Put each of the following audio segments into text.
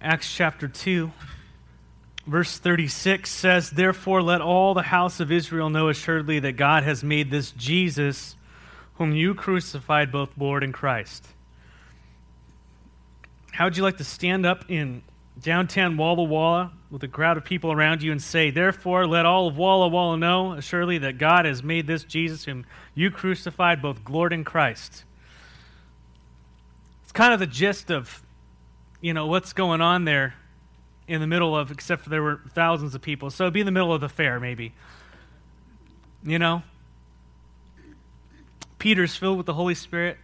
Acts chapter 2, verse 36 says, Therefore, let all the house of Israel know assuredly that God has made this Jesus, whom you crucified, both Lord and Christ. How would you like to stand up in downtown Walla Walla with a crowd of people around you and say, Therefore, let all of Walla Walla know assuredly that God has made this Jesus, whom you crucified, both Lord and Christ? It's kind of the gist of you know, what's going on there in the middle of, except for there were thousands of people. So it'd be in the middle of the fair, maybe. You know? Peter's filled with the Holy Spirit.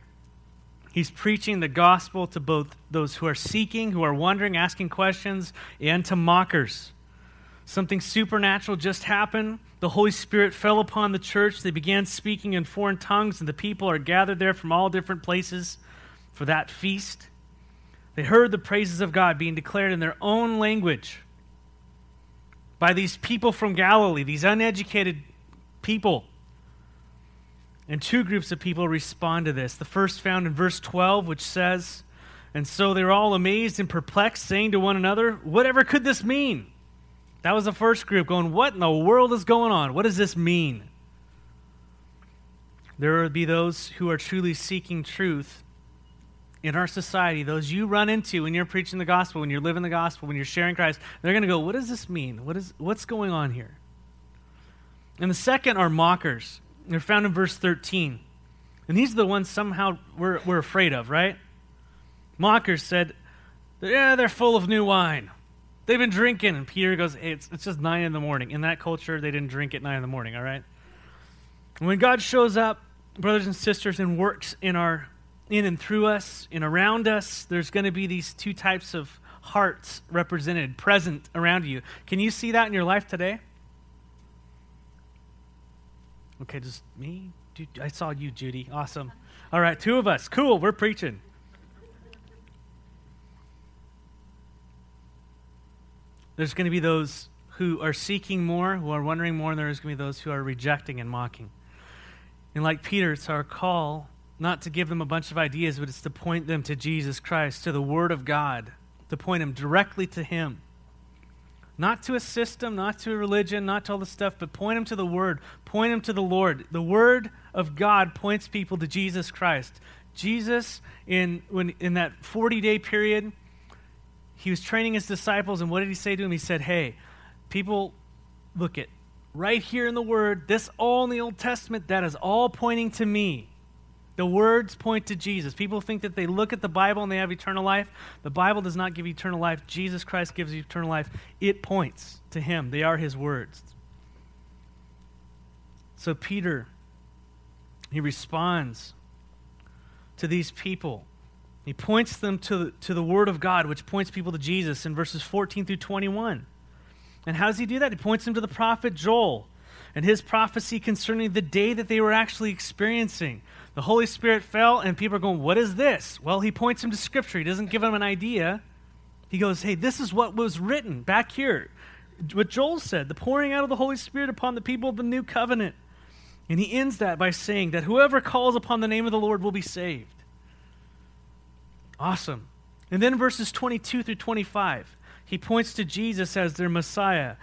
He's preaching the gospel to both those who are seeking, who are wondering, asking questions, and to mockers. Something supernatural just happened. The Holy Spirit fell upon the church. They began speaking in foreign tongues, and the people are gathered there from all different places for that feast. They heard the praises of God being declared in their own language by these people from Galilee, these uneducated people. And two groups of people respond to this. The first found in verse 12, which says, And so they were all amazed and perplexed, saying to one another, Whatever could this mean? That was the first group going, What in the world is going on? What does this mean? There would be those who are truly seeking truth in our society, those you run into when you're preaching the gospel, when you're living the gospel, when you're sharing Christ, they're going to go, What does this mean? What is, what's going on here? And the second are mockers. They're found in verse 13. And these are the ones somehow we're, we're afraid of, right? Mockers said, Yeah, they're full of new wine. They've been drinking. And Peter goes, Hey, it's, it's just 9 in the morning. In that culture, they didn't drink at 9 in the morning, all right? when God shows up, brothers and sisters, and works in our in and through us and around us, there's going to be these two types of hearts represented, present around you. Can you see that in your life today? Okay, just me? Dude, I saw you, Judy. Awesome. All right, two of us. Cool, we're preaching. There's going to be those who are seeking more, who are wondering more, and there's going to be those who are rejecting and mocking. And like Peter, it's our call not to give them a bunch of ideas, but it's to point them to Jesus Christ, to the Word of God, to point them directly to Him. Not to a system, not to a religion, not to all the stuff, but point them to the Word. Point them to the Lord. The Word of God points people to Jesus Christ. Jesus, in, when, in that 40 day period, he was training his disciples, and what did he say to them? He said, Hey, people, look at right here in the Word, this all in the Old Testament, that is all pointing to me. The words point to Jesus. People think that they look at the Bible and they have eternal life. The Bible does not give eternal life. Jesus Christ gives eternal life. It points to Him, they are His words. So, Peter, he responds to these people. He points them to to the Word of God, which points people to Jesus in verses 14 through 21. And how does he do that? He points them to the prophet Joel and his prophecy concerning the day that they were actually experiencing the Holy Spirit fell, and people are going, What is this? Well, he points them to Scripture. He doesn't give them an idea. He goes, Hey, this is what was written back here. What Joel said, the pouring out of the Holy Spirit upon the people of the new covenant. And he ends that by saying that whoever calls upon the name of the Lord will be saved. Awesome. And then verses 22 through 25, he points to Jesus as their Messiah,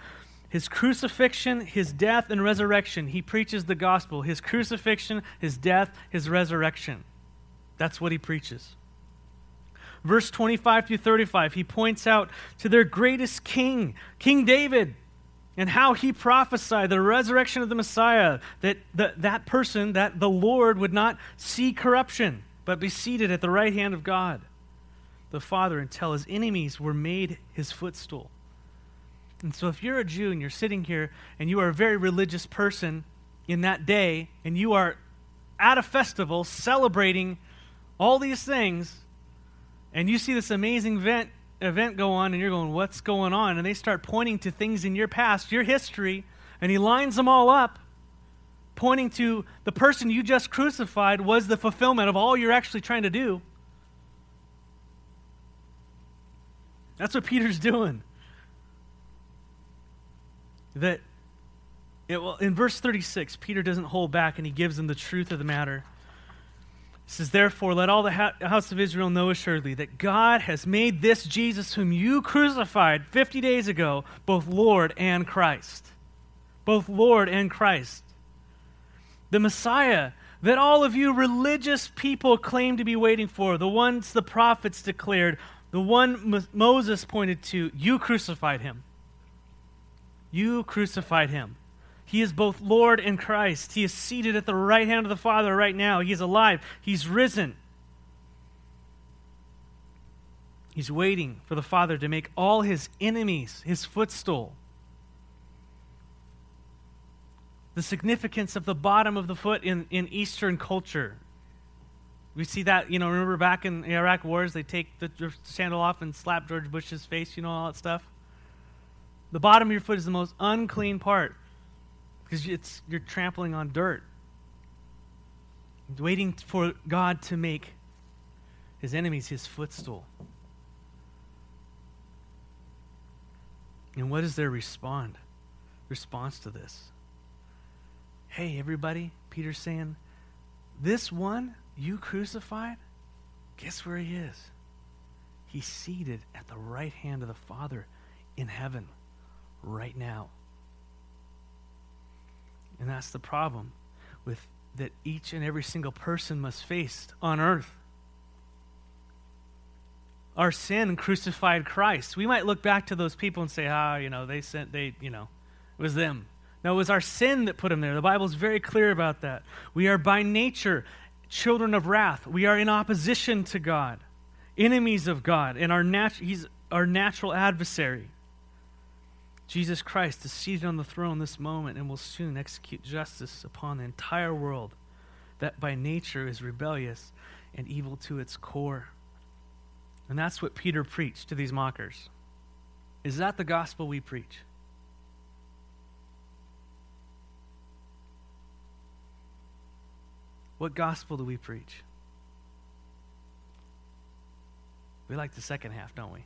his crucifixion, his death, and resurrection. He preaches the gospel. His crucifixion, his death, his resurrection. That's what he preaches. Verse 25 through 35, he points out to their greatest king, King David, and how he prophesied the resurrection of the Messiah, that the, that person, that the Lord would not see corruption, but be seated at the right hand of God, the Father, until his enemies were made his footstool. And so, if you're a Jew and you're sitting here and you are a very religious person in that day, and you are at a festival celebrating all these things, and you see this amazing event, event go on, and you're going, What's going on? And they start pointing to things in your past, your history, and he lines them all up, pointing to the person you just crucified was the fulfillment of all you're actually trying to do. That's what Peter's doing that it, in verse 36, Peter doesn't hold back and he gives them the truth of the matter. He says, Therefore, let all the ha- house of Israel know assuredly that God has made this Jesus, whom you crucified 50 days ago, both Lord and Christ. Both Lord and Christ. The Messiah that all of you religious people claim to be waiting for, the ones the prophets declared, the one Moses pointed to, you crucified him. You crucified him. He is both Lord and Christ. He is seated at the right hand of the Father right now. He is alive. He's risen. He's waiting for the Father to make all his enemies his footstool. The significance of the bottom of the foot in, in Eastern culture. We see that, you know, remember back in the Iraq wars, they take the sandal off and slap George Bush's face, you know, all that stuff. The bottom of your foot is the most unclean part because it's, you're trampling on dirt. Waiting for God to make his enemies his footstool. And what is their respond? Response to this? Hey, everybody, Peter's saying, this one you crucified, guess where he is? He's seated at the right hand of the Father in heaven right now. And that's the problem with that each and every single person must face on earth. Our sin crucified Christ. We might look back to those people and say, ah, you know, they sent, they, you know, it was them. No, it was our sin that put them there. The Bible is very clear about that. We are by nature children of wrath. We are in opposition to God, enemies of God, and our he's our natural adversary. Jesus Christ is seated on the throne this moment and will soon execute justice upon the entire world that by nature is rebellious and evil to its core. And that's what Peter preached to these mockers. Is that the gospel we preach? What gospel do we preach? We like the second half, don't we?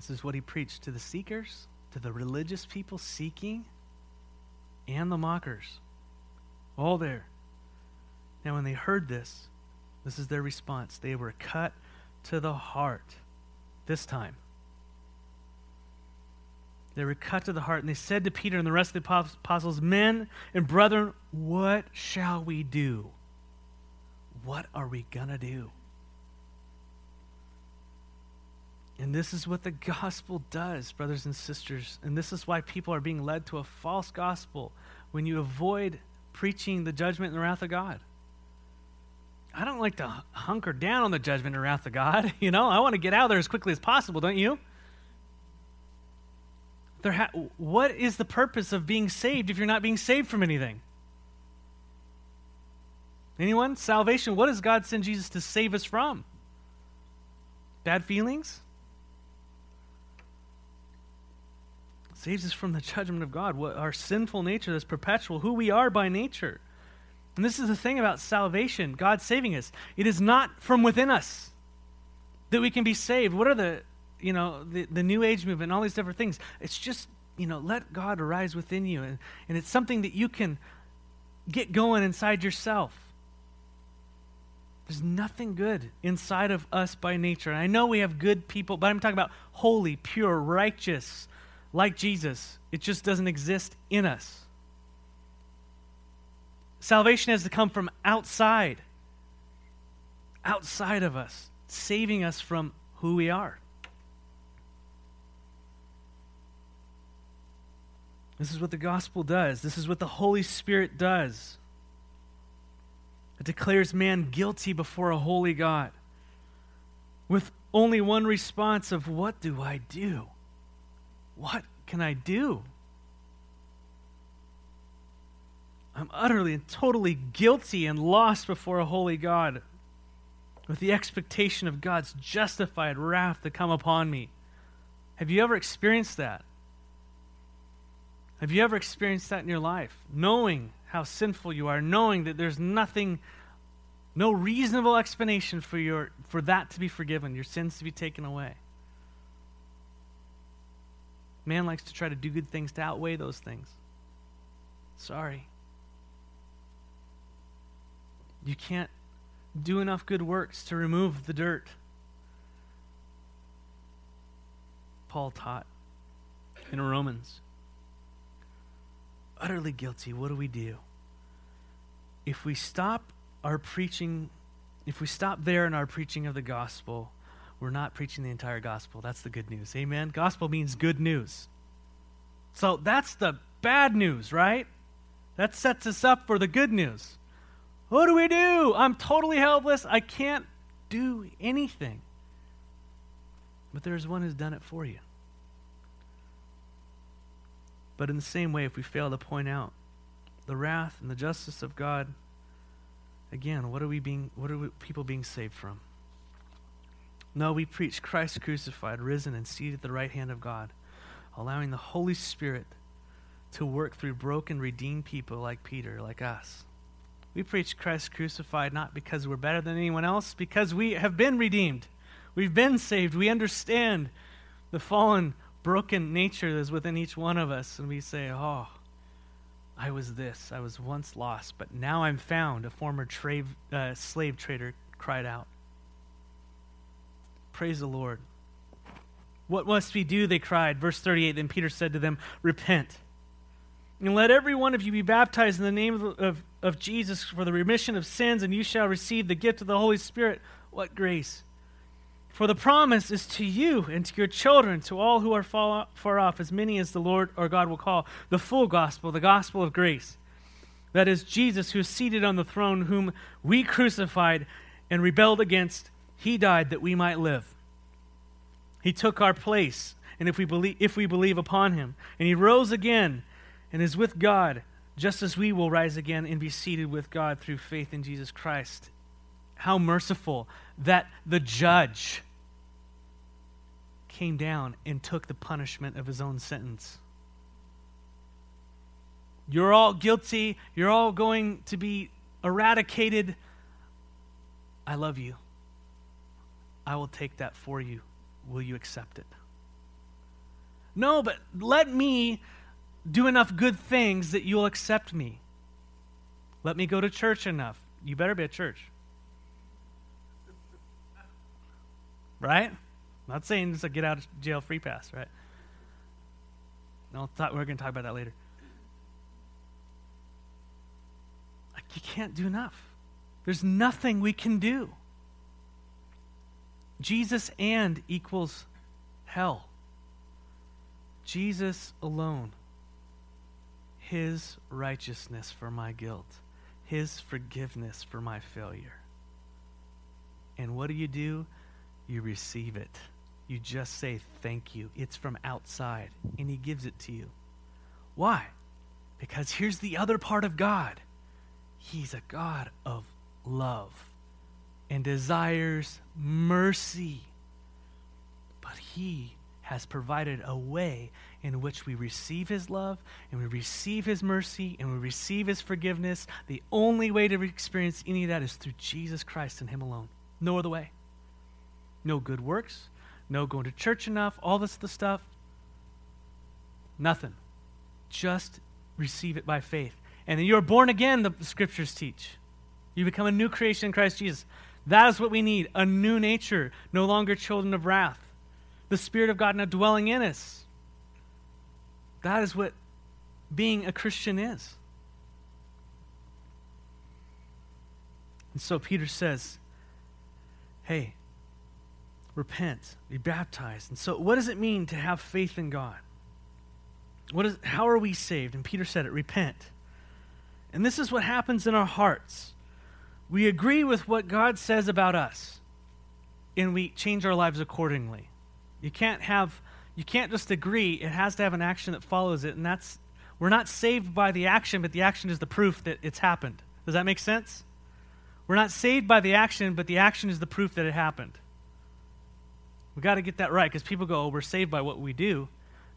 This is what he preached to the seekers, to the religious people seeking, and the mockers. All there. Now, when they heard this, this is their response. They were cut to the heart this time. They were cut to the heart, and they said to Peter and the rest of the apostles, Men and brethren, what shall we do? What are we going to do? And this is what the gospel does, brothers and sisters. And this is why people are being led to a false gospel when you avoid preaching the judgment and the wrath of God. I don't like to hunker down on the judgment and wrath of God. You know, I want to get out of there as quickly as possible, don't you? There ha- what is the purpose of being saved if you're not being saved from anything? Anyone? Salvation. What does God send Jesus to save us from? Bad feelings? Saves us from the judgment of God, what, our sinful nature that's perpetual, who we are by nature. And this is the thing about salvation, God saving us. It is not from within us that we can be saved. What are the, you know, the, the New Age movement and all these different things? It's just, you know, let God arise within you. And, and it's something that you can get going inside yourself. There's nothing good inside of us by nature. And I know we have good people, but I'm talking about holy, pure, righteous, like Jesus. It just doesn't exist in us. Salvation has to come from outside, outside of us, saving us from who we are. This is what the gospel does. This is what the Holy Spirit does. It declares man guilty before a holy God with only one response of, What do I do? What can I do? I'm utterly and totally guilty and lost before a holy God with the expectation of God's justified wrath to come upon me. Have you ever experienced that? Have you ever experienced that in your life? Knowing how sinful you are, knowing that there's nothing, no reasonable explanation for, your, for that to be forgiven, your sins to be taken away. Man likes to try to do good things to outweigh those things. Sorry. You can't do enough good works to remove the dirt. Paul taught in Romans. Utterly guilty. What do we do? If we stop our preaching, if we stop there in our preaching of the gospel, we're not preaching the entire gospel. That's the good news. Amen. Gospel means good news. So that's the bad news, right? That sets us up for the good news. What do we do? I'm totally helpless. I can't do anything. But there's one who's done it for you. But in the same way, if we fail to point out the wrath and the justice of God, again, what are we being what are we, people being saved from? No, we preach Christ crucified, risen, and seated at the right hand of God, allowing the Holy Spirit to work through broken, redeemed people like Peter, like us. We preach Christ crucified not because we're better than anyone else, because we have been redeemed. We've been saved. We understand the fallen, broken nature that is within each one of us. And we say, Oh, I was this. I was once lost, but now I'm found, a former tra- uh, slave trader cried out. Praise the Lord. What must we do? They cried. Verse 38 Then Peter said to them, Repent and let every one of you be baptized in the name of, of, of, Jesus for the remission of sins, and you shall receive the gift of the Holy Spirit. What grace! For the promise is to you and to your children, to all who are far off, as many as the Lord or God will call, the full gospel, the gospel of grace. That is Jesus, who is seated on the throne, whom we crucified and rebelled against. He died that we might live. He took our place, and if we believe, if we believe upon him, and he rose again and is with God, just as we will rise again and be seated with God through faith in Jesus Christ. How merciful that the judge came down and took the punishment of his own sentence. You're all guilty. You're all going to be eradicated. I love you. I will take that for you. Will you accept it? No, but let me do enough good things that you'll accept me. Let me go to church enough. You better be at church. Right? I'm not saying it's a get out of jail free pass, right? No, we're going to talk about that later. Like, you can't do enough. There's nothing we can do. Jesus and equals hell. Jesus alone his righteousness for my guilt, His forgiveness for my failure. And what do you do? You receive it. You just say thank you. It's from outside, and He gives it to you. Why? Because here's the other part of God He's a God of love and desires mercy. But He has provided a way in which we receive His love and we receive His mercy and we receive His forgiveness. The only way to experience any of that is through Jesus Christ and Him alone. No other way. No good works, no going to church enough, all this the stuff. Nothing. Just receive it by faith. And then you're born again, the scriptures teach. You become a new creation in Christ Jesus. That is what we need a new nature, no longer children of wrath. The Spirit of God now dwelling in us. That is what being a Christian is. And so Peter says, hey, repent, be baptized. And so, what does it mean to have faith in God? What is, how are we saved? And Peter said it repent. And this is what happens in our hearts. We agree with what God says about us, and we change our lives accordingly. You can't have you can't just agree. It has to have an action that follows it. And that's, we're not saved by the action, but the action is the proof that it's happened. Does that make sense? We're not saved by the action, but the action is the proof that it happened. we got to get that right because people go, oh, we're saved by what we do.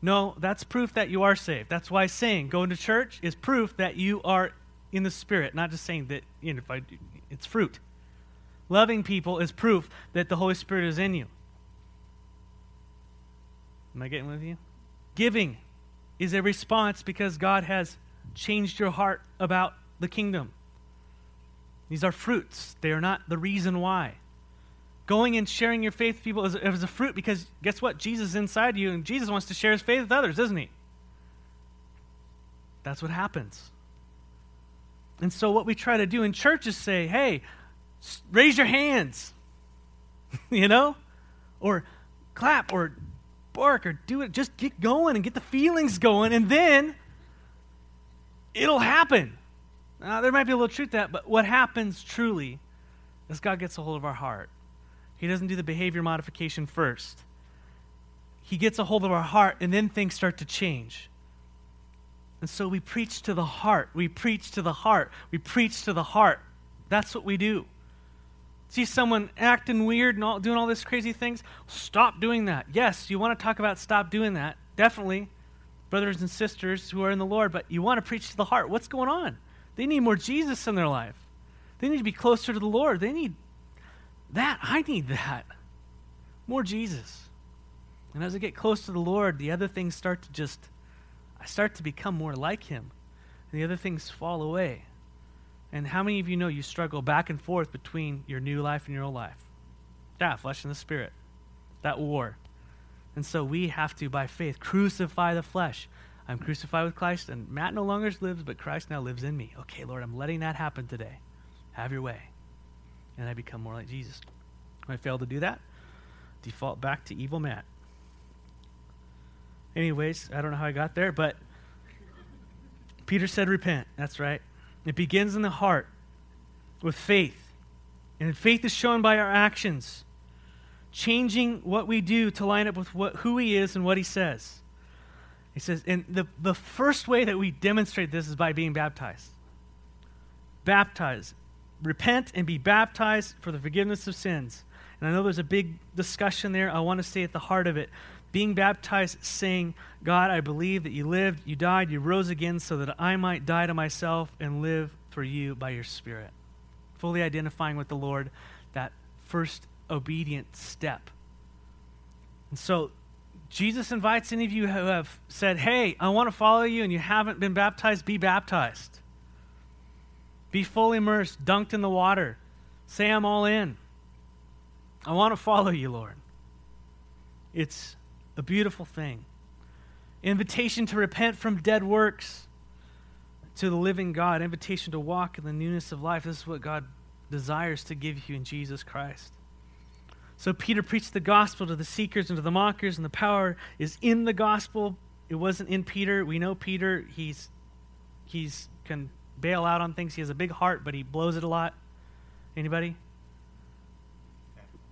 No, that's proof that you are saved. That's why saying going to church is proof that you are in the Spirit, not just saying that you know, if I, it's fruit. Loving people is proof that the Holy Spirit is in you. Am I getting with you? Giving is a response because God has changed your heart about the kingdom. These are fruits, they are not the reason why. Going and sharing your faith with people is, is a fruit because guess what? Jesus is inside you, and Jesus wants to share his faith with others, doesn't he? That's what happens. And so, what we try to do in church is say, hey, raise your hands, you know? Or clap, or bark, or do it. Just get going and get the feelings going, and then it'll happen. Now, there might be a little truth to that, but what happens truly is God gets a hold of our heart. He doesn't do the behavior modification first. He gets a hold of our heart, and then things start to change. And so we preach to the heart. We preach to the heart. We preach to the heart. That's what we do. See someone acting weird and all, doing all these crazy things? Stop doing that. Yes, you want to talk about stop doing that. Definitely. Brothers and sisters who are in the Lord, but you want to preach to the heart. What's going on? They need more Jesus in their life. They need to be closer to the Lord. They need that. I need that. More Jesus. And as I get close to the Lord, the other things start to just I start to become more like him. And the other things fall away. And how many of you know you struggle back and forth between your new life and your old life? Yeah, flesh and the spirit. That war. And so we have to, by faith, crucify the flesh. I'm crucified with Christ, and Matt no longer lives, but Christ now lives in me. Okay, Lord, I'm letting that happen today. Have your way. And I become more like Jesus. When I fail to do that, default back to evil Matt. Anyways, I don't know how I got there, but Peter said, repent. That's right. It begins in the heart with faith. And faith is shown by our actions, changing what we do to line up with what, who he is and what he says. He says, and the, the first way that we demonstrate this is by being baptized. Baptize. Repent and be baptized for the forgiveness of sins. And I know there's a big discussion there. I want to stay at the heart of it being baptized, saying, God, I believe that you lived, you died, you rose again so that I might die to myself and live for you by your Spirit. Fully identifying with the Lord, that first obedient step. And so, Jesus invites any of you who have said, Hey, I want to follow you, and you haven't been baptized, be baptized. Be fully immersed, dunked in the water. Say, I'm all in. I want to follow you, Lord. It's a beautiful thing. Invitation to repent from dead works to the living God. Invitation to walk in the newness of life. This is what God desires to give you in Jesus Christ. So Peter preached the gospel to the seekers and to the mockers, and the power is in the gospel. It wasn't in Peter. We know Peter. He's he's can bail out on things. He has a big heart, but he blows it a lot. Anybody?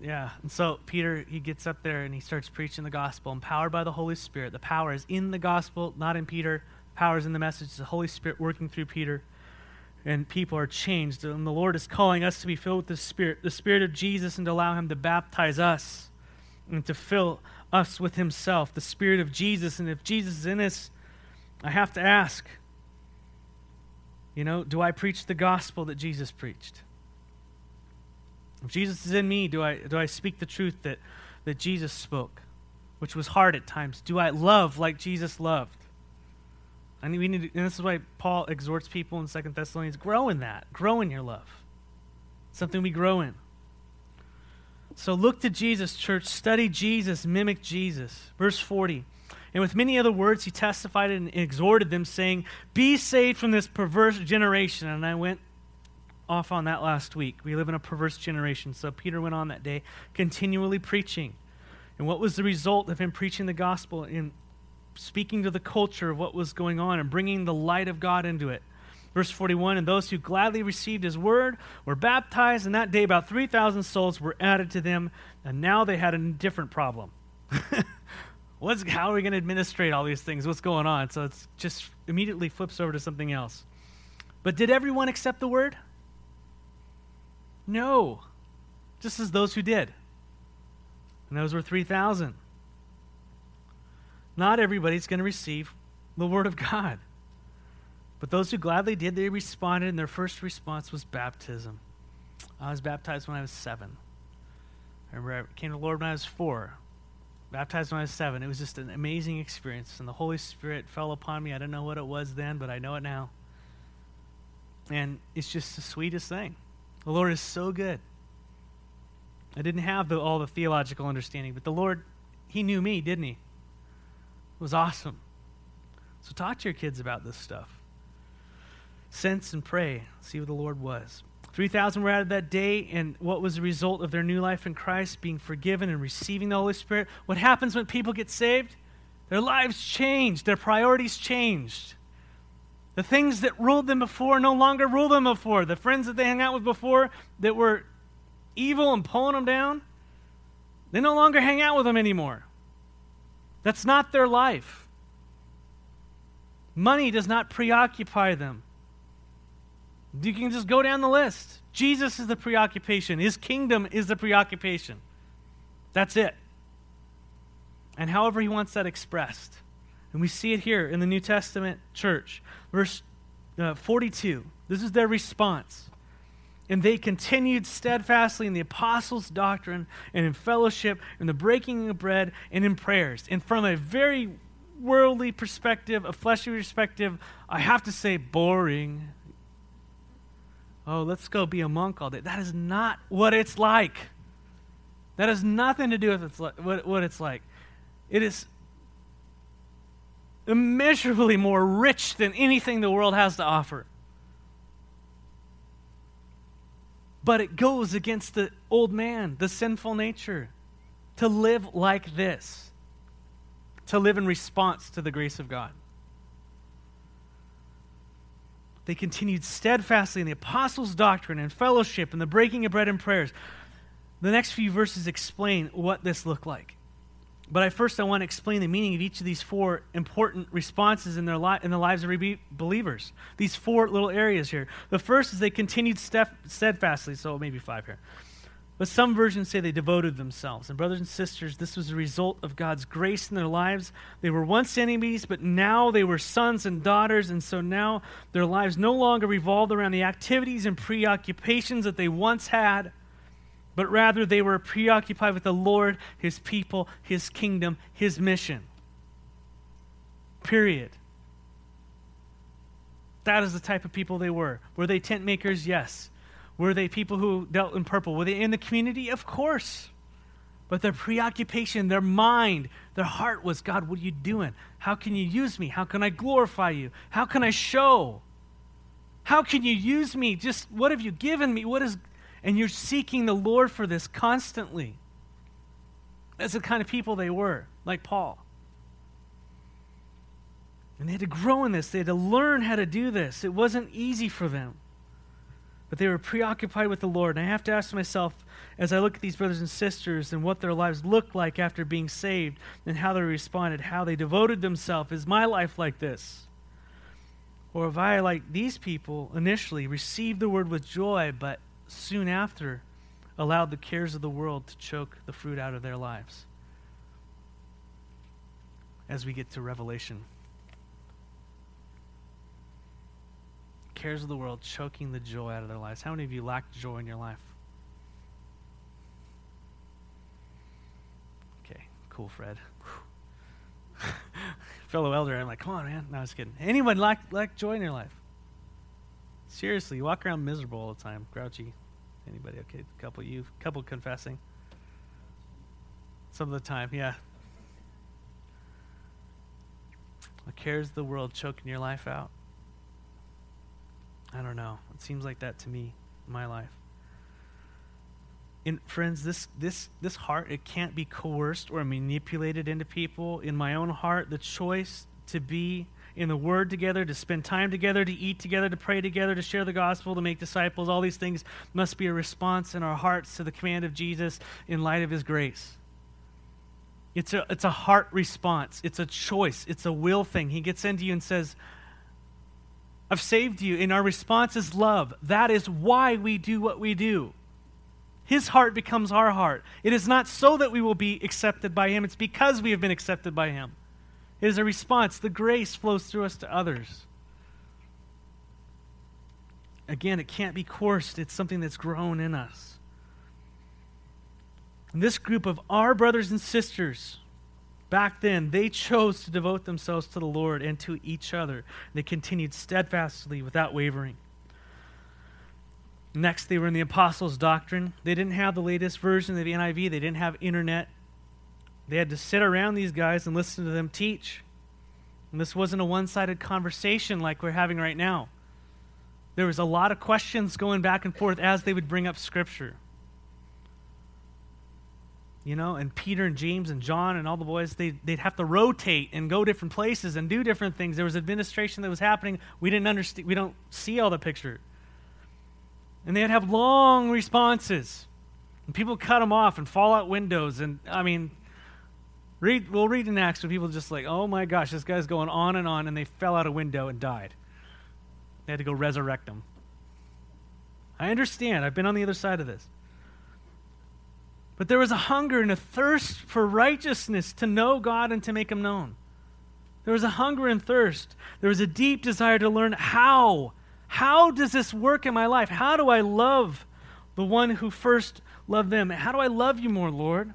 Yeah. And so Peter, he gets up there and he starts preaching the gospel, empowered by the Holy Spirit. The power is in the gospel, not in Peter. The Power is in the message. It's the Holy Spirit working through Peter. And people are changed. And the Lord is calling us to be filled with the Spirit, the Spirit of Jesus, and to allow Him to baptize us and to fill us with Himself, the Spirit of Jesus. And if Jesus is in us, I have to ask, you know, do I preach the gospel that Jesus preached? If Jesus is in me, do I, do I speak the truth that, that Jesus spoke, which was hard at times? Do I love like Jesus loved? I mean, we need to, and this is why Paul exhorts people in Second Thessalonians grow in that. Grow in your love. It's something we grow in. So look to Jesus, church. Study Jesus. Mimic Jesus. Verse 40. And with many other words, he testified and exhorted them, saying, Be saved from this perverse generation. And I went off on that last week. We live in a perverse generation. So Peter went on that day continually preaching. And what was the result of him preaching the gospel and speaking to the culture of what was going on and bringing the light of God into it? Verse 41 And those who gladly received his word were baptized, and that day about 3,000 souls were added to them. And now they had a different problem. What's, how are we going to administrate all these things? What's going on? So it just immediately flips over to something else. But did everyone accept the word? No. Just as those who did. And those were 3,000. Not everybody's going to receive the Word of God. But those who gladly did, they responded, and their first response was baptism. I was baptized when I was seven. I remember I came to the Lord when I was four. baptized when I was seven. It was just an amazing experience, and the Holy Spirit fell upon me. I don't know what it was then, but I know it now. And it's just the sweetest thing. The Lord is so good. I didn't have the, all the theological understanding, but the Lord, He knew me, didn't He? It was awesome. So talk to your kids about this stuff. Sense and pray. See what the Lord was. 3,000 were added that day, and what was the result of their new life in Christ, being forgiven and receiving the Holy Spirit? What happens when people get saved? Their lives changed, their priorities changed. The things that ruled them before no longer rule them before. The friends that they hung out with before that were evil and pulling them down, they no longer hang out with them anymore. That's not their life. Money does not preoccupy them. You can just go down the list. Jesus is the preoccupation, His kingdom is the preoccupation. That's it. And however He wants that expressed. And we see it here in the New Testament church. Verse uh, 42. This is their response. And they continued steadfastly in the apostles' doctrine and in fellowship, in the breaking of bread, and in prayers. And from a very worldly perspective, a fleshly perspective, I have to say, boring. Oh, let's go be a monk all day. That is not what it's like. That has nothing to do with what, what it's like. It is immeasurably more rich than anything the world has to offer. But it goes against the old man, the sinful nature, to live like this, to live in response to the grace of God. They continued steadfastly in the apostles' doctrine and fellowship and the breaking of bread and prayers. The next few verses explain what this looked like. But I first I want to explain the meaning of each of these four important responses in their li- in the lives of re- believers. These four little areas here. The first is they continued steadfastly, so maybe five here. But some versions say they devoted themselves. And brothers and sisters, this was a result of God's grace in their lives. They were once enemies, but now they were sons and daughters, and so now their lives no longer revolved around the activities and preoccupations that they once had but rather they were preoccupied with the Lord, His people, His kingdom, His mission. Period. That is the type of people they were. Were they tent makers? Yes. Were they people who dealt in purple? Were they in the community? Of course. But their preoccupation, their mind, their heart was God, what are you doing? How can you use me? How can I glorify you? How can I show? How can you use me? Just what have you given me? What is and you're seeking the Lord for this constantly. That's the kind of people they were, like Paul. And they had to grow in this, they had to learn how to do this. It wasn't easy for them. But they were preoccupied with the Lord. And I have to ask myself, as I look at these brothers and sisters and what their lives looked like after being saved and how they responded, how they devoted themselves, is my life like this? Or have I, like these people, initially received the word with joy, but soon after allowed the cares of the world to choke the fruit out of their lives. As we get to Revelation, cares of the world choking the joy out of their lives. How many of you lack joy in your life? Okay, cool, Fred. Fellow elder, I'm like, come on, man. No, I was kidding. Anyone lack, lack joy in your life? Seriously, you walk around miserable all the time, grouchy. Anybody? Okay, a couple you, couple confessing. Some of the time, yeah. The cares of the world choking your life out. I don't know. It seems like that to me in my life. And friends, this this this heart it can't be coerced or manipulated into people. In my own heart, the choice to be in the Word together, to spend time together, to eat together, to pray together, to share the gospel, to make disciples. All these things must be a response in our hearts to the command of Jesus in light of His grace. It's a, it's a heart response, it's a choice, it's a will thing. He gets into you and says, I've saved you. And our response is love. That is why we do what we do. His heart becomes our heart. It is not so that we will be accepted by Him, it's because we have been accepted by Him. It is a response. The grace flows through us to others. Again, it can't be coerced, it's something that's grown in us. And this group of our brothers and sisters Back then, they chose to devote themselves to the Lord and to each other. They continued steadfastly without wavering. Next, they were in the apostles' doctrine. They didn't have the latest version of the NIV, they didn't have internet. They had to sit around these guys and listen to them teach. And this wasn't a one sided conversation like we're having right now. There was a lot of questions going back and forth as they would bring up Scripture. You know, and Peter and James and John and all the boys, they, they'd have to rotate and go different places and do different things. There was administration that was happening. We didn't understand, we don't see all the picture. And they'd have long responses. And people cut them off and fall out windows. And, I mean, read, we'll read in Acts when people just like, oh my gosh, this guy's going on and on, and they fell out a window and died. They had to go resurrect them. I understand. I've been on the other side of this. But there was a hunger and a thirst for righteousness to know God and to make Him known. There was a hunger and thirst. There was a deep desire to learn how. How does this work in my life? How do I love the one who first loved them? How do I love you more, Lord?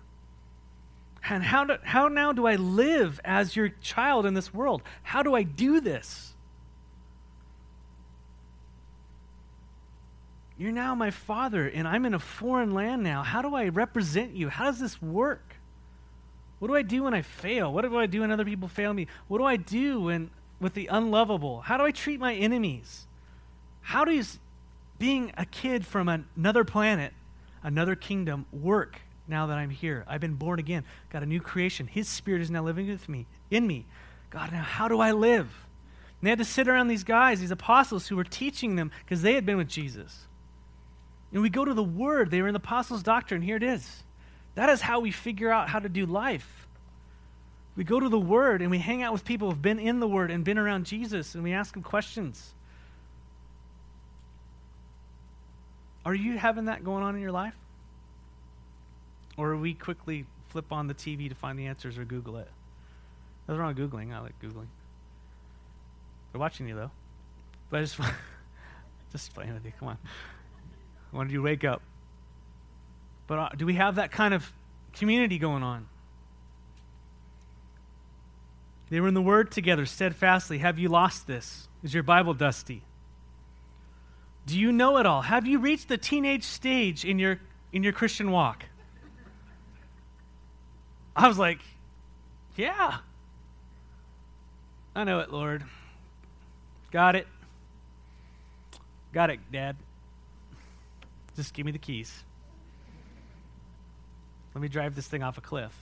And how, do, how now do I live as your child in this world? How do I do this? You're now my father, and I'm in a foreign land now. How do I represent you? How does this work? What do I do when I fail? What do I do when other people fail me? What do I do when with the unlovable? How do I treat my enemies? How does being a kid from another planet, another kingdom, work now that I'm here? I've been born again, got a new creation. His spirit is now living with me, in me. God, now how do I live? And they had to sit around these guys, these apostles who were teaching them because they had been with Jesus. And we go to the Word. They were in the Apostles' Doctrine. Here it is. That is how we figure out how to do life. We go to the Word and we hang out with people who've been in the Word and been around Jesus and we ask them questions. Are you having that going on in your life? Or we quickly flip on the TV to find the answers or Google it? Nothing wrong with Googling. I like Googling. They're watching you, though. But I just, just playing with you. Come on. When did you wake up? But uh, do we have that kind of community going on? They were in the Word together steadfastly. Have you lost this? Is your Bible dusty? Do you know it all? Have you reached the teenage stage in your in your Christian walk? I was like, yeah. I know it, Lord. Got it. Got it, Dad. Just give me the keys. Let me drive this thing off a cliff.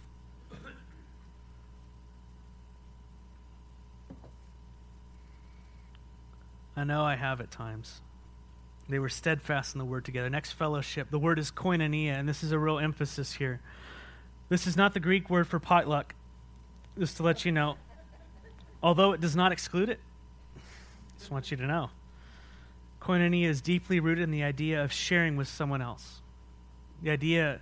I know I have at times. They were steadfast in the word together. Next fellowship, the word is koinonia, and this is a real emphasis here. This is not the Greek word for potluck, just to let you know. Although it does not exclude it, just want you to know. Koinonia is deeply rooted in the idea of sharing with someone else. The idea,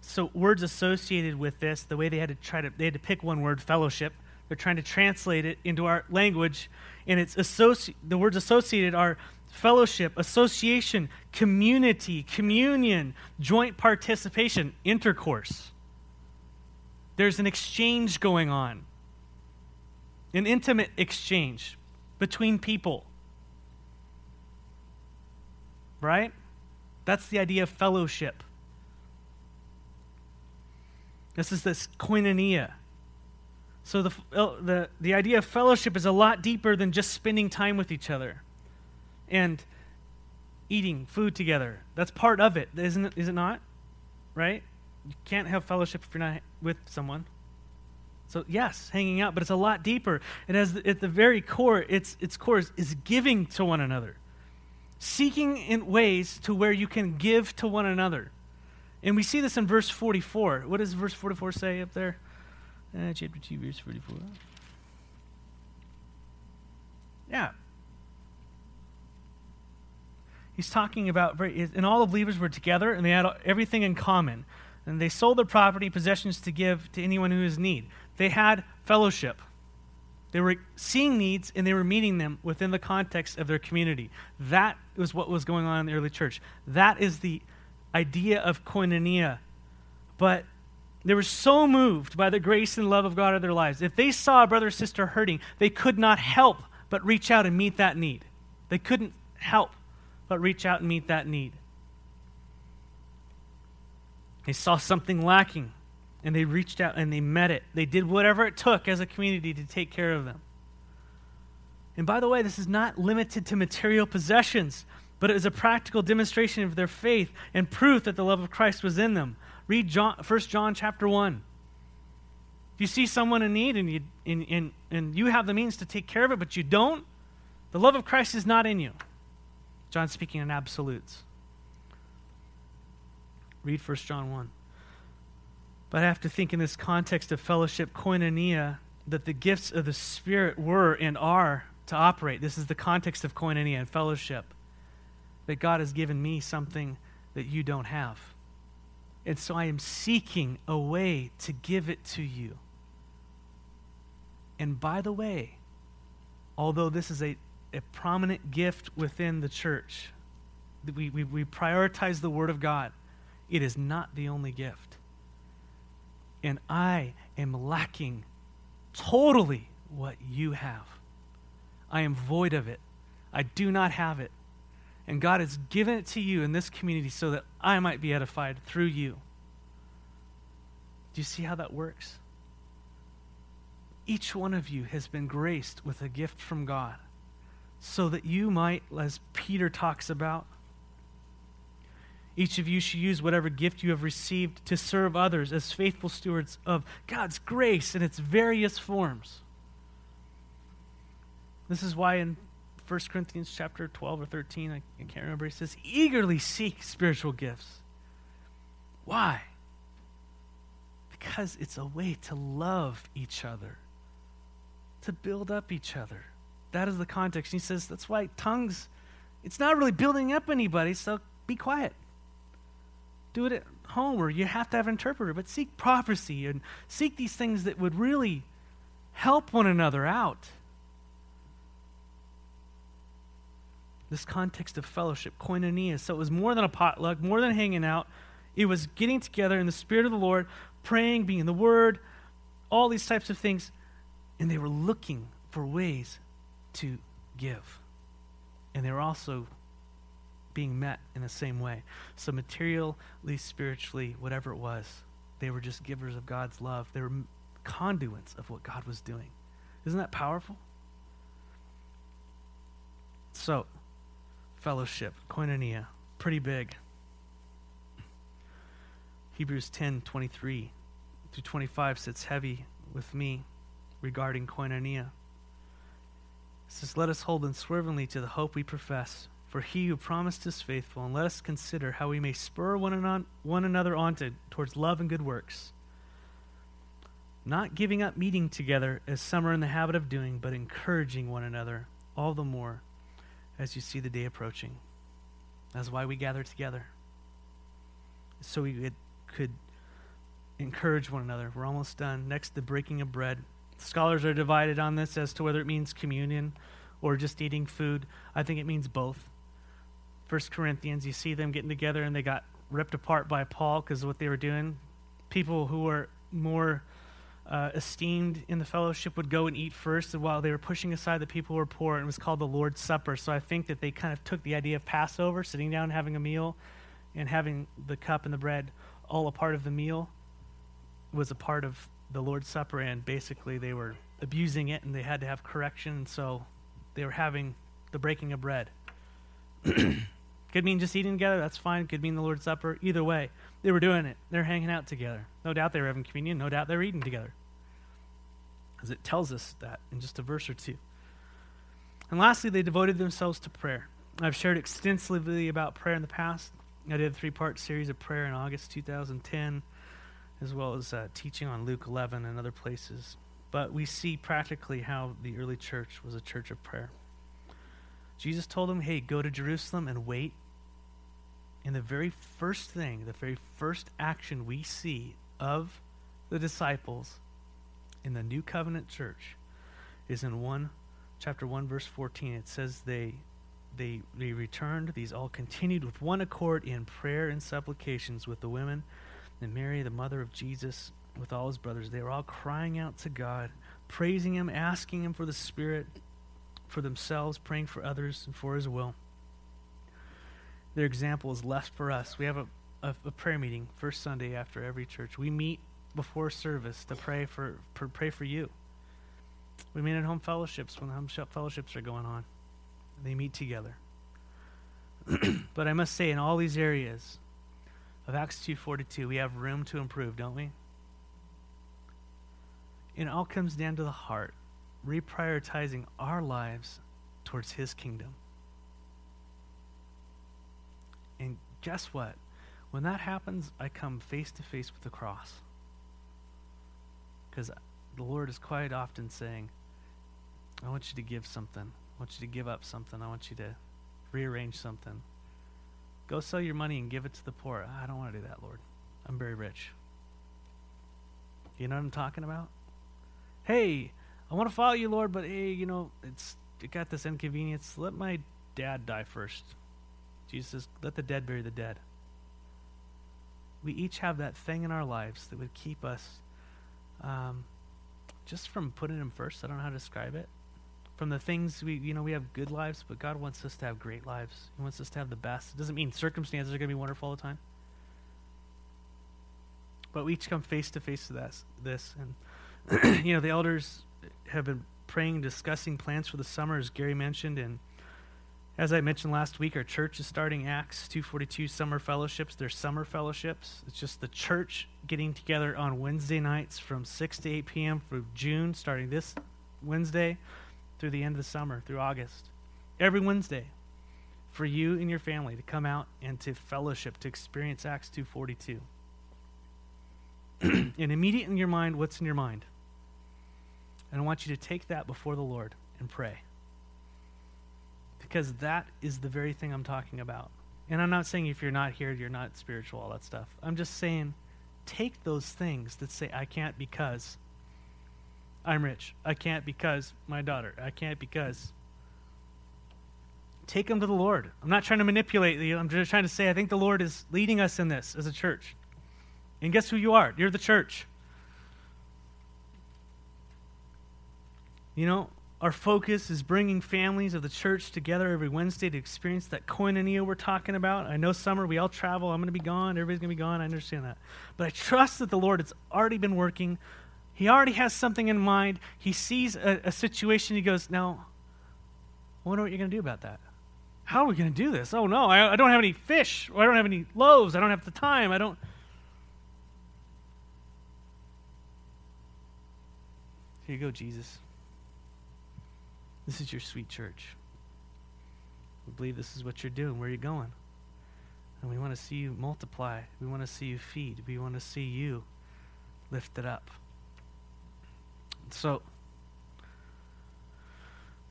so words associated with this, the way they had to try to, they had to pick one word, fellowship. They're trying to translate it into our language, and it's associ- the words associated are fellowship, association, community, communion, joint participation, intercourse. There's an exchange going on, an intimate exchange between people right? That's the idea of fellowship. This is this koinonia. So the, uh, the, the idea of fellowship is a lot deeper than just spending time with each other and eating food together. That's part of it, isn't it? Is it not? Right? You can't have fellowship if you're not with someone. So yes, hanging out, but it's a lot deeper. It has at the very core, its its core is, is giving to one another seeking in ways to where you can give to one another. And we see this in verse 44. What does verse 44 say up there? Uh, chapter 2, verse 44. Yeah. He's talking about, very, and all the believers were together and they had everything in common. And they sold their property, possessions to give to anyone who is in need. They had fellowship. They were seeing needs and they were meeting them within the context of their community. That was what was going on in the early church. That is the idea of koinonia. But They were so moved by the grace and love of God in their lives. If they saw a brother or sister hurting, they could not help but reach out and meet that need. They couldn't help but reach out and meet that need. They saw something lacking and they reached out and they met it. They did whatever it took as a community to take care of them. And by the way, this is not limited to material possessions, but it is a practical demonstration of their faith and proof that the love of Christ was in them. Read John, 1 John chapter 1. If you see someone in need and you, and, and, and you have the means to take care of it, but you don't, the love of Christ is not in you. John's speaking in absolutes. Read 1 John 1. But I have to think in this context of fellowship, koinonia, that the gifts of the Spirit were and are to operate. This is the context of koinonia and fellowship. That God has given me something that you don't have. And so I am seeking a way to give it to you. And by the way, although this is a, a prominent gift within the church, we, we, we prioritize the Word of God, it is not the only gift. And I am lacking totally what you have. I am void of it. I do not have it. And God has given it to you in this community so that I might be edified through you. Do you see how that works? Each one of you has been graced with a gift from God so that you might, as Peter talks about, each of you should use whatever gift you have received to serve others as faithful stewards of God's grace in its various forms. This is why in 1 Corinthians chapter 12 or 13, I, can't remember, he says, eagerly seek spiritual gifts. Why? Because it's a way to love each other, to build up each other. That is the context. he says, that's why tongues, it's not really building up anybody, so be quiet. Do it at home where you have to have an interpreter, but seek prophecy and seek these things that would really help one another out. this context of fellowship, koinonia. So it was more than a potluck, more than hanging out. It was getting together in the Spirit of the Lord, praying, being in the Word, all these types of things. And they were looking for ways to give. And they were also being met in the same way. So, materially, spiritually, whatever it was, they were just givers of God's love. They were conduits of what God was doing. Isn't that powerful? So, fellowship, koinonia, pretty big. Hebrews 10 23 through 25 sits heavy with me regarding koinonia. It says, Let us hold unswervingly to the hope we profess, for he who promised is faithful, and let us consider how we may spur one, anon- one another on to, towards love and good works. Not giving up meeting together as some are in the habit of doing, but encouraging one another, all the more as you see the day approaching. That's why we gather together. So we could, could encourage one another. We're almost done. Next, the breaking of bread. Scholars are divided on this as to whether it means communion or just eating food. I think it means both. First Corinthians, you see them getting together and they got ripped apart by Paul because of what they were doing. People who were more uh, esteemed in the fellowship would go and eat first and while they were pushing aside the people who were poor. And it was called the Lord's Supper. So I think that they kind of took the idea of Passover, sitting down having a meal, and having the cup and the bread all a part of the meal was a part of the Lord's Supper. And basically, they were abusing it and they had to have correction. And so they were having the breaking of bread. Could mean just eating together, that's fine. Could mean the Lord's Supper. Either way, they were doing it. They're hanging out together. No doubt they were having communion. No doubt they were eating together. As it tells us that in just a verse or two. And lastly, they devoted themselves to prayer. I've shared extensively about prayer in the past. I did a three part series of prayer in August 2010, as well as uh, teaching on Luke 11 and other places. But we see practically how the early church was a church of prayer. Jesus told them, hey, go to Jerusalem and wait and the very first thing, the very first action we see of the disciples in the new covenant church is in 1 chapter 1 verse 14 it says they they they returned these all continued with one accord in prayer and supplications with the women and Mary, the mother of Jesus, with all his brothers, they were all crying out to God, praising him, asking him for the Spirit for themselves, praying for others, and for his will. Their example is left for us. We have a, a, a prayer meeting first Sunday after every church. We meet before service to pray for, for pray for you. We meet at home fellowships when home fellowships are going on. They meet together. but I must say, in all these areas of Acts 2.42, we have room to improve, don't we? It all comes down to the heart, reprioritizing our lives towards His kingdom. And guess what? When that happens, I come face to face with the cross. Because the Lord is quite often saying, I want you to give something. I want you to give up something. I want you to rearrange something. Go sell your money and give it to the poor. I don't want to do that, Lord. I'm very rich. You know what I'm talking about? Hey, I want to follow you, Lord, but hey, you know, it's it got this inconvenience. Let my dad die first. Jesus says, let the dead bury the dead. We each have that thing in our lives that would keep us um, just from putting him first. I don't know how to describe it. From the things we you know we have good lives but god wants us to have great lives. He wants us to have the best. It doesn't mean circumstances are going to be wonderful all the time. But we each come face to face to this this. And you know the elders have been praying discussing plans for the summer as gary mentioned and as i mentioned last week our church is starting acts 242 summer fellowships they're summer fellowships it's just the church getting together on wednesday nights from 6 to 8 p.m for june starting this wednesday through the end of the summer, through August. Every Wednesday for you and your family to come out and to fellowship, to experience Acts 2.42. and immediate in your mind, what's in your mind? And I want you to take that before the Lord and pray. Because that is the very thing I'm talking about. And I'm not saying if you're not here, you're not spiritual, all that stuff. I'm just saying take those things that say, I can't because I'm rich. I can't because my daughter. I can't because. Take them to the Lord. I'm not trying to manipulate you. I'm just trying to say I think the Lord is leading us in this as a church. And guess who you are? You're the church. You know, our focus is bringing families of the church together every Wednesday to experience that koinonia we're talking about. I know summer, we all travel. I'm going to be gone. Everybody's going to be gone. I understand that. But I trust that the Lord has already been working he already has something in mind. He sees a, a situation. He goes, Now, I wonder what you're going to do about that. How are we going to do this? Oh, no, I, I don't have any fish. I don't have any loaves. I don't have the time. I don't. Here you go, Jesus. This is your sweet church. We believe this is what you're doing. Where you're you going? And we want to see you multiply. We want to see you feed. We want to see you lifted up. So,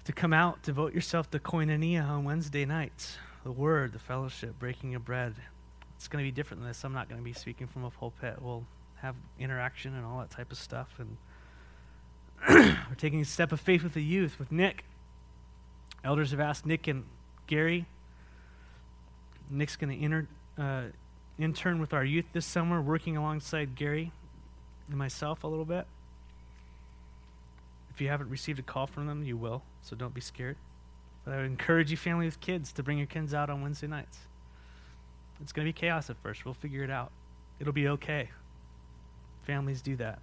to come out, devote yourself to koinonia on Wednesday nights, the word, the fellowship, breaking of bread. It's going to be different than this. I'm not going to be speaking from a pulpit. We'll have interaction and all that type of stuff. And we're taking a step of faith with the youth, with Nick. Elders have asked Nick and Gary. Nick's going to inter, uh, intern with our youth this summer, working alongside Gary and myself a little bit. If you haven't received a call from them, you will, so don't be scared. But I would encourage you, family with kids, to bring your kids out on Wednesday nights. It's going to be chaos at first. We'll figure it out. It'll be okay. Families do that.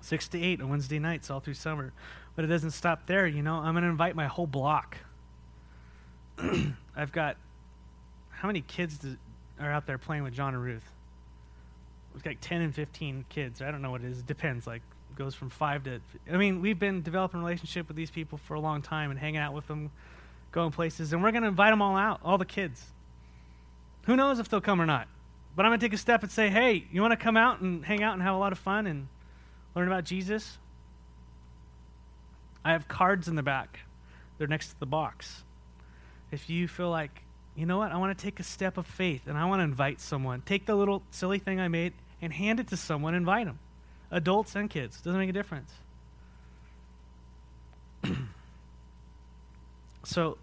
Six to eight on Wednesday nights all through summer. But it doesn't stop there, you know. I'm going to invite my whole block. I've got how many kids are out there playing with John and Ruth? We've got 10 and 15 kids. I don't know what it is. It depends. Like goes from five to. I mean, we've been developing a relationship with these people for a long time and hanging out with them, going places, and we're going to invite them all out, all the kids. Who knows if they'll come or not? But I'm going to take a step and say, hey, you want to come out and hang out and have a lot of fun and learn about Jesus? I have cards in the back. They're next to the box. If you feel like, you know what, I want to take a step of faith and I want to invite someone, take the little silly thing I made and hand it to someone, invite them adults and kids. Doesn't make a difference. so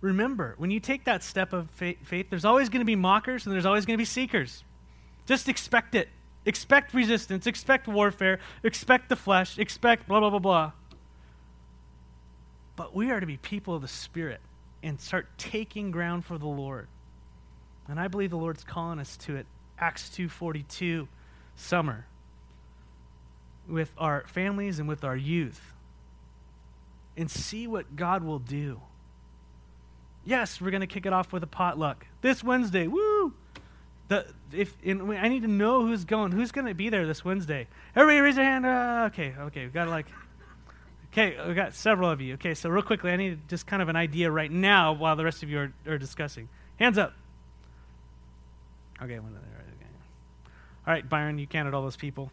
remember, when you take that step of faith, there's always going to be mockers and there's always going to be seekers. Just expect it. Expect resistance, expect warfare, expect the flesh, expect blah, blah, blah, blah. But we are to be people of the Spirit and start taking ground for the Lord. And I believe the Lord's calling us to it. Acts 2:42 summer with our families and with our youth. And see what God will do. Yes, we're going to kick it off with a potluck this Wednesday. Woo! The, if and I need to know who's going, who's going to be there this Wednesday. Everybody, raise your hand. Uh, okay, okay, we got like, okay, we got several of you. Okay, so real quickly, I need just kind of an idea right now while the rest of you are, are discussing. Hands up. Okay, one of. All right, Byron, you counted all those people.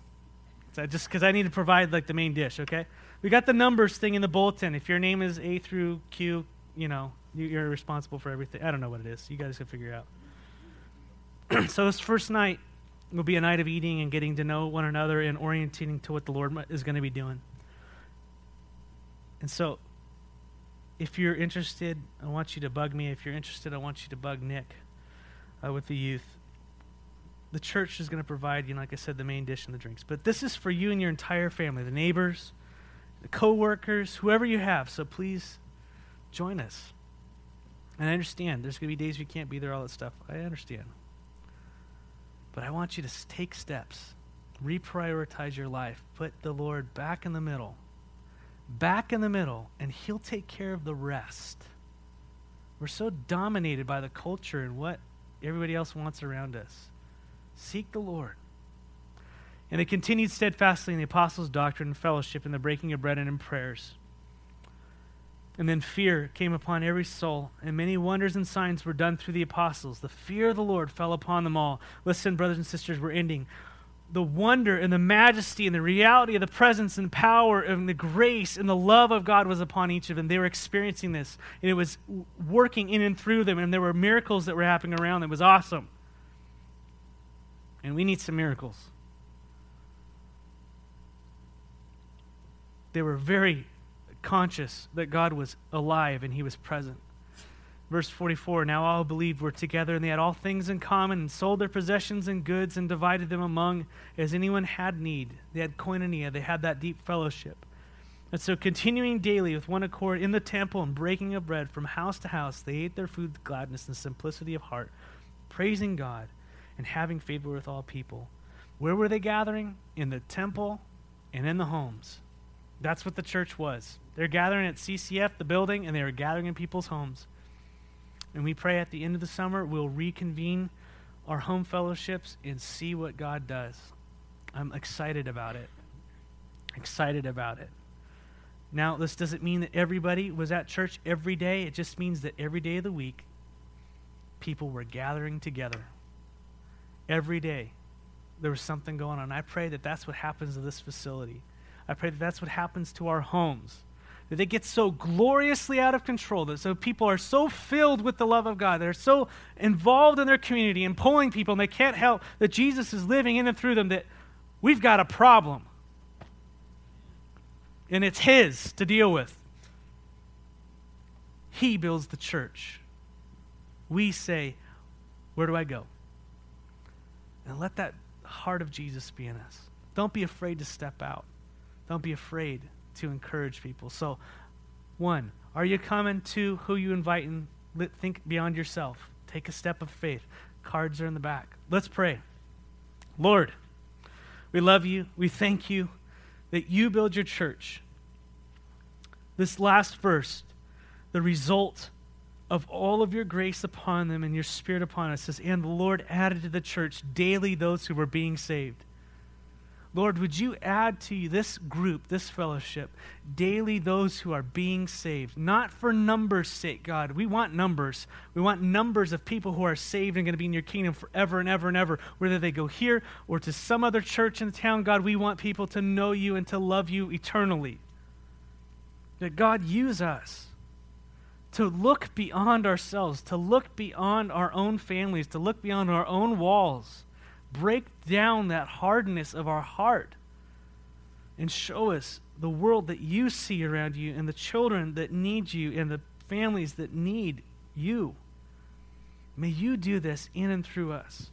So just because I need to provide like the main dish. Okay, we got the numbers thing in the bulletin. If your name is A through Q, you know you're responsible for everything. I don't know what it is. You guys can figure it out. so this first night will be a night of eating and getting to know one another and orienting to what the Lord is going to be doing. And so, if you're interested, I want you to bug me. If you're interested, I want you to bug Nick uh, with the youth. The church is going to provide, you know, like I said, the main dish and the drinks. But this is for you and your entire family, the neighbors, the co-workers, whoever you have. So please join us. And I understand there's going to be days we can't be there, all that stuff. I understand. But I want you to take steps, reprioritize your life, put the Lord back in the middle, back in the middle, and He'll take care of the rest. We're so dominated by the culture and what everybody else wants around us. Seek the Lord. And they continued steadfastly in the apostles' doctrine and fellowship, in the breaking of bread and in prayers. And then fear came upon every soul, and many wonders and signs were done through the apostles. The fear of the Lord fell upon them all. Listen, brothers and sisters, we're ending. The wonder and the majesty and the reality of the presence and power and the grace and the love of God was upon each of them. They were experiencing this, and it was working in and through them, and there were miracles that were happening around them. It was awesome. And we need some miracles. They were very conscious that God was alive and he was present. Verse 44 Now all believed were together, and they had all things in common, and sold their possessions and goods, and divided them among as anyone had need. They had koinonia, they had that deep fellowship. And so, continuing daily with one accord in the temple and breaking of bread from house to house, they ate their food with gladness and simplicity of heart, praising God and having favor with all people. Where were they gathering? In the temple and in the homes. That's what the church was. They're gathering at CCF, the building, and they were gathering in people's homes. And we pray at the end of the summer we'll reconvene our home fellowships and see what God does. I'm excited about it. Excited about it. Now, this doesn't mean that everybody was at church every day. It just means that every day of the week, people were gathering together. Every day, there was something going on. I pray that that's what happens to this facility. I pray that that's what happens to our homes. That they get so gloriously out of control, that so people are so filled with the love of God, they're so involved in their community and pulling people, and they can't help that Jesus is living in and through them, that we've got a problem. And it's His to deal with. He builds the church. We say, Where do I go? And let that heart of Jesus be in us. Don't be afraid to step out. Don't be afraid to encourage people. So, one, are you coming to who you invite and think beyond yourself? Take a step of faith. Cards are in the back. Let's pray. Lord, we love you. We thank you that you build your church. This last verse, the result of all of your grace upon them and your spirit upon us says, And the Lord added to the church daily those who were being saved. Lord, would you add to this group, this fellowship, daily those who are being saved? Not for numbers' sake, God. We want numbers. We want numbers of people who are saved and going to be in your kingdom forever and ever and ever, whether they go here or to some other church in the town. God, we want people to know you and to love you eternally. That God use us to look beyond ourselves, to look beyond our own families, to look beyond our own walls break down that hardness of our heart and show us the world that you see around you and the children that need you and the families that need you. May you do this in and through us.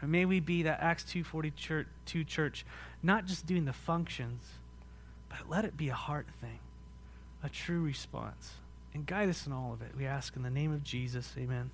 And may we be that Acts 2.42 church, church, not just doing the functions, but let it be a heart thing, a true response. And guide us in all of it. We ask in the name of Jesus. Amen.